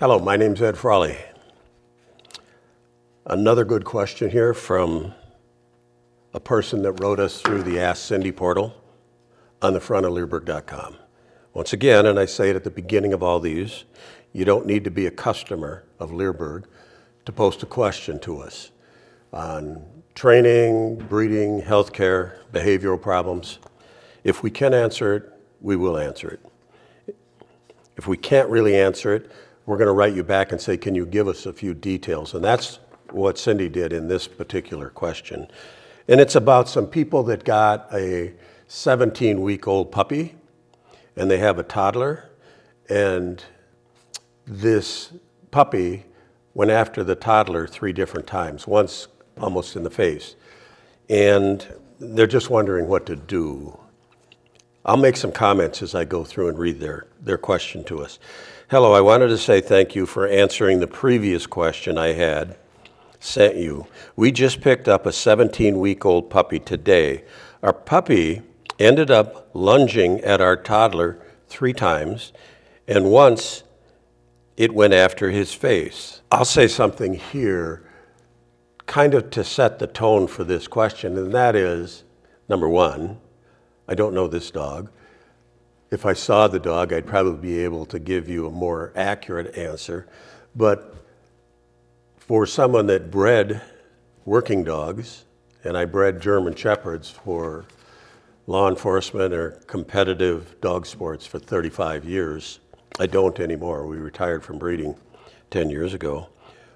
Hello, my name's Ed Frawley. Another good question here from a person that wrote us through the Ask Cindy portal on the front of Leerburg.com. Once again, and I say it at the beginning of all these, you don't need to be a customer of Leerburg to post a question to us on training, breeding, healthcare, behavioral problems. If we can answer it, we will answer it. If we can't really answer it, we're going to write you back and say, can you give us a few details? And that's what Cindy did in this particular question. And it's about some people that got a 17 week old puppy and they have a toddler, and this puppy went after the toddler three different times, once almost in the face. And they're just wondering what to do. I'll make some comments as I go through and read their, their question to us. Hello, I wanted to say thank you for answering the previous question I had sent you. We just picked up a 17 week old puppy today. Our puppy ended up lunging at our toddler three times, and once it went after his face. I'll say something here, kind of to set the tone for this question, and that is number one, I don't know this dog. If I saw the dog, I'd probably be able to give you a more accurate answer. But for someone that bred working dogs, and I bred German Shepherds for law enforcement or competitive dog sports for 35 years. I don't anymore. We retired from breeding 10 years ago.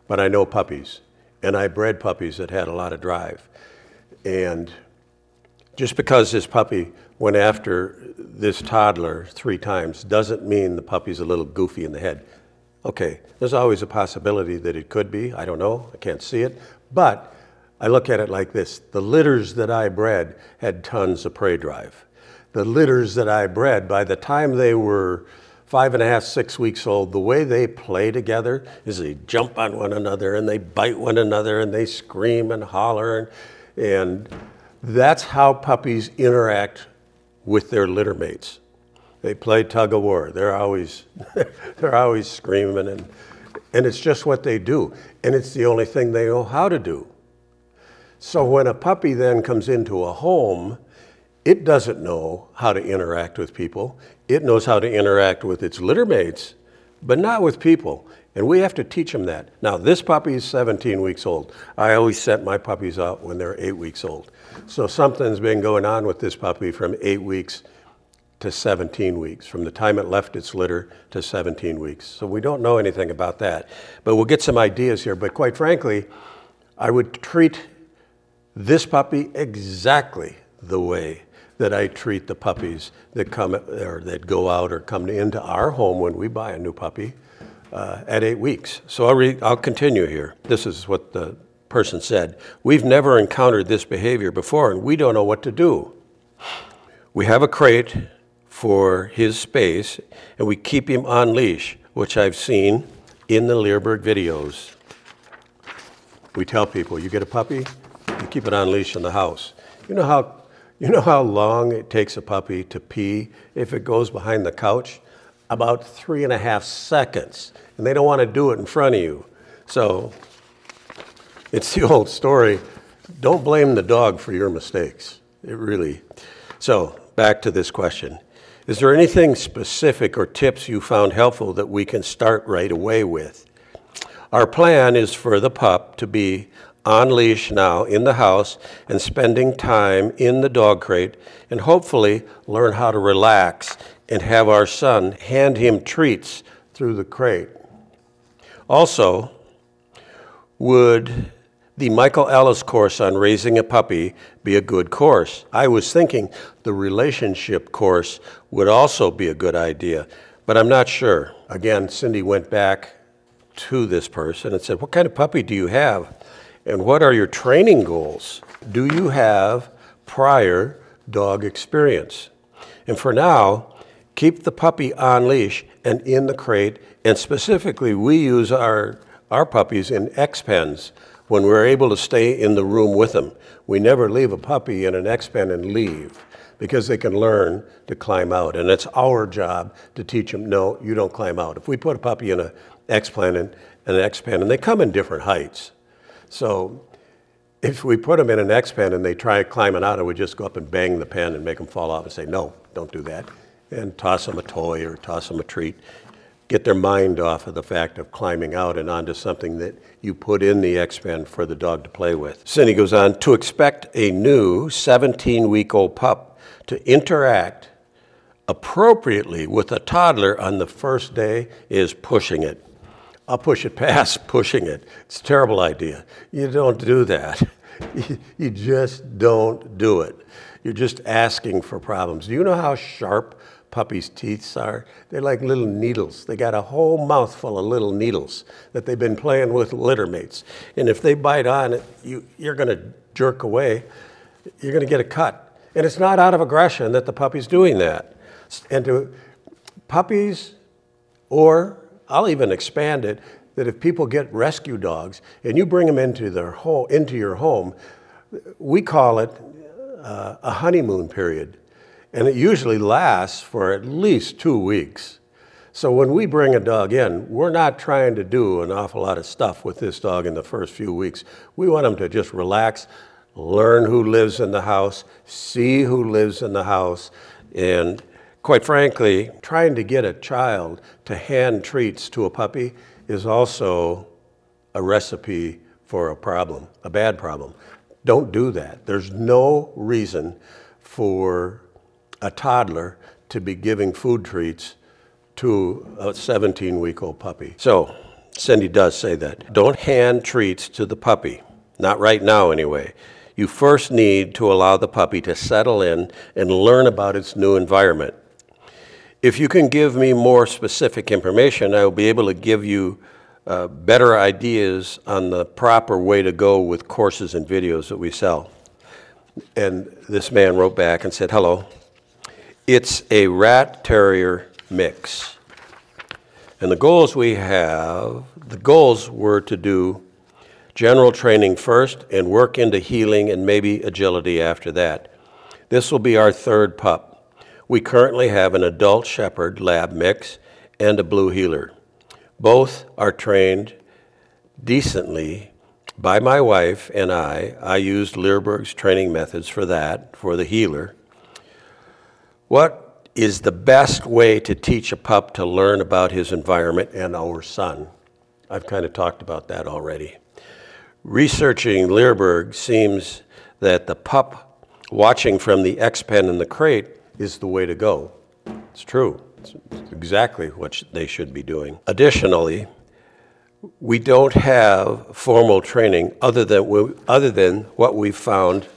But I know puppies, and I bred puppies that had a lot of drive. And just because this puppy went after this toddler three times doesn't mean the puppy's a little goofy in the head. Okay, there's always a possibility that it could be. I don't know. I can't see it. But I look at it like this the litters that I bred had tons of prey drive. The litters that I bred, by the time they were five and a half, six weeks old, the way they play together is they jump on one another and they bite one another and they scream and holler. And, and that's how puppies interact with their litter mates. They play tug of war. They're always, they're always screaming, and, and it's just what they do. And it's the only thing they know how to do. So when a puppy then comes into a home, it doesn't know how to interact with people. It knows how to interact with its litter mates, but not with people. And we have to teach them that. Now, this puppy is 17 weeks old. I always set my puppies out when they're eight weeks old. So something's been going on with this puppy from eight weeks to 17 weeks, from the time it left its litter to 17 weeks. So we don't know anything about that. But we'll get some ideas here. But quite frankly, I would treat this puppy exactly the way that I treat the puppies that come or that go out or come into our home when we buy a new puppy uh, at eight weeks. So I'll, re- I'll continue here. This is what the person said. We've never encountered this behavior before, and we don't know what to do. We have a crate for his space, and we keep him on leash, which I've seen in the Leerburg videos. We tell people, you get a puppy, you keep it on leash in the house. You know how you know how long it takes a puppy to pee if it goes behind the couch? About three and a half seconds. And they don't want to do it in front of you. So it's the old story. Don't blame the dog for your mistakes. It really. So back to this question. Is there anything specific or tips you found helpful that we can start right away with? Our plan is for the pup to be on leash now in the house and spending time in the dog crate and hopefully learn how to relax and have our son hand him treats through the crate. Also, would the Michael Ellis course on raising a puppy be a good course. I was thinking the relationship course would also be a good idea, but I'm not sure. Again, Cindy went back to this person and said, What kind of puppy do you have? And what are your training goals? Do you have prior dog experience? And for now, keep the puppy on leash and in the crate. And specifically, we use our, our puppies in X pens when we're able to stay in the room with them. We never leave a puppy in an X pen and leave because they can learn to climb out. And it's our job to teach them no, you don't climb out. If we put a puppy in a X-Plan and an X-Pen, and they come in different heights. So if we put them in an X-Pen and they try climbing out, I would just go up and bang the pen and make them fall off and say, no, don't do that, and toss them a toy or toss them a treat. Get their mind off of the fact of climbing out and onto something that you put in the X-Pen for the dog to play with. Cindy goes on, to expect a new 17-week-old pup to interact appropriately with a toddler on the first day is pushing it. I'll push it past pushing it. It's a terrible idea. You don't do that. You just don't do it. You're just asking for problems. Do you know how sharp puppies' teeth are? They're like little needles. They got a whole mouthful of little needles that they've been playing with litter mates. And if they bite on it, you, you're going to jerk away. You're going to get a cut. And it's not out of aggression that the puppy's doing that. And to puppies or I'll even expand it that if people get rescue dogs and you bring them into their home, into your home, we call it uh, a honeymoon period, and it usually lasts for at least two weeks. So when we bring a dog in, we're not trying to do an awful lot of stuff with this dog in the first few weeks. We want them to just relax, learn who lives in the house, see who lives in the house, and Quite frankly, trying to get a child to hand treats to a puppy is also a recipe for a problem, a bad problem. Don't do that. There's no reason for a toddler to be giving food treats to a 17 week old puppy. So, Cindy does say that. Don't hand treats to the puppy. Not right now, anyway. You first need to allow the puppy to settle in and learn about its new environment. If you can give me more specific information, I will be able to give you uh, better ideas on the proper way to go with courses and videos that we sell. And this man wrote back and said, Hello, it's a rat terrier mix. And the goals we have, the goals were to do general training first and work into heeling and maybe agility after that. This will be our third pup. We currently have an adult shepherd lab mix and a blue heeler. Both are trained decently by my wife and I. I used Leerburg's training methods for that, for the heeler. What is the best way to teach a pup to learn about his environment and our son? I've kind of talked about that already. Researching Leerburg seems that the pup watching from the X pen in the crate is the way to go. It's true. It's exactly what they should be doing. Additionally, we don't have formal training other than, other than what we found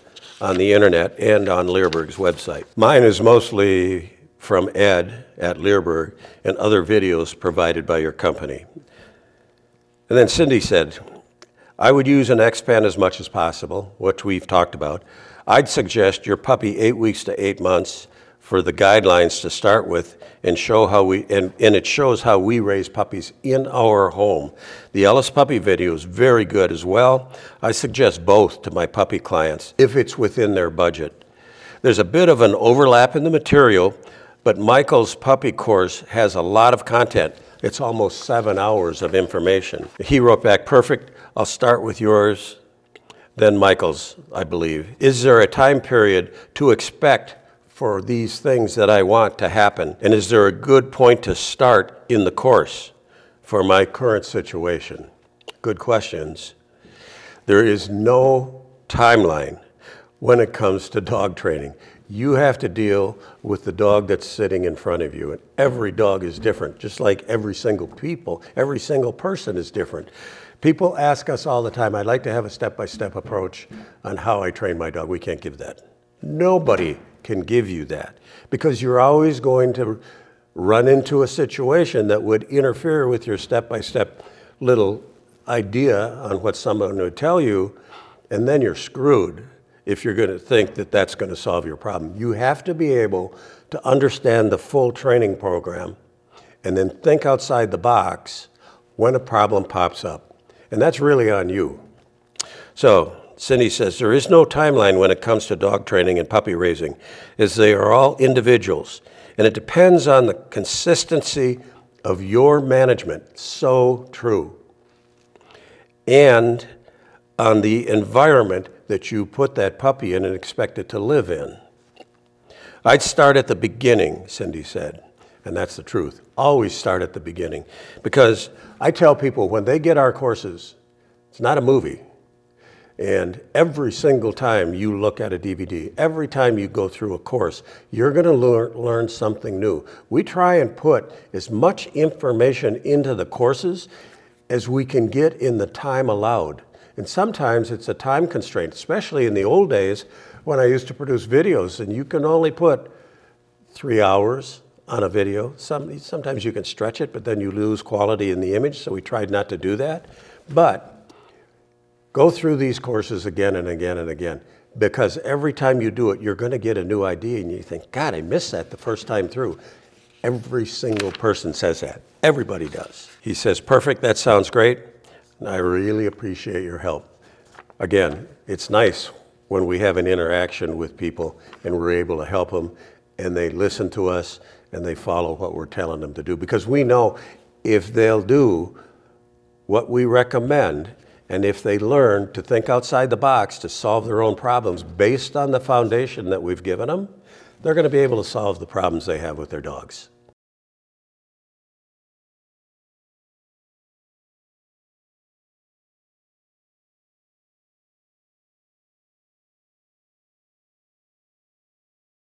on the internet and on Leerburg's website. Mine is mostly from Ed at Leerburg and other videos provided by your company. And then Cindy said, I would use an X-Pen as much as possible, which we've talked about. I'd suggest your puppy eight weeks to eight months for the guidelines to start with and show how we and, and it shows how we raise puppies in our home. The Ellis puppy video is very good as well. I suggest both to my puppy clients if it's within their budget. There's a bit of an overlap in the material, but Michael's puppy course has a lot of content. It's almost seven hours of information. He wrote back, perfect. I'll start with yours, then Michael's, I believe. Is there a time period to expect for these things that I want to happen? And is there a good point to start in the course for my current situation? Good questions. There is no timeline when it comes to dog training. You have to deal with the dog that's sitting in front of you. And every dog is different, just like every single people, every single person is different. People ask us all the time, I'd like to have a step by step approach on how I train my dog. We can't give that. Nobody can give you that because you're always going to run into a situation that would interfere with your step by step little idea on what someone would tell you, and then you're screwed if you're going to think that that's going to solve your problem. You have to be able to understand the full training program and then think outside the box when a problem pops up. And that's really on you. So, Cindy says, there is no timeline when it comes to dog training and puppy raising, as they are all individuals, and it depends on the consistency of your management. So true. And on the environment that you put that puppy in and expect it to live in. I'd start at the beginning, Cindy said, and that's the truth. Always start at the beginning. Because I tell people when they get our courses, it's not a movie. And every single time you look at a DVD, every time you go through a course, you're going to learn, learn something new. We try and put as much information into the courses as we can get in the time allowed. And sometimes it's a time constraint, especially in the old days when I used to produce videos, and you can only put three hours on a video. Some, sometimes you can stretch it, but then you lose quality in the image, so we tried not to do that. But Go through these courses again and again and again because every time you do it, you're going to get a new idea and you think, God, I missed that the first time through. Every single person says that. Everybody does. He says, Perfect, that sounds great. I really appreciate your help. Again, it's nice when we have an interaction with people and we're able to help them and they listen to us and they follow what we're telling them to do because we know if they'll do what we recommend, and if they learn to think outside the box to solve their own problems based on the foundation that we've given them, they're going to be able to solve the problems they have with their dogs.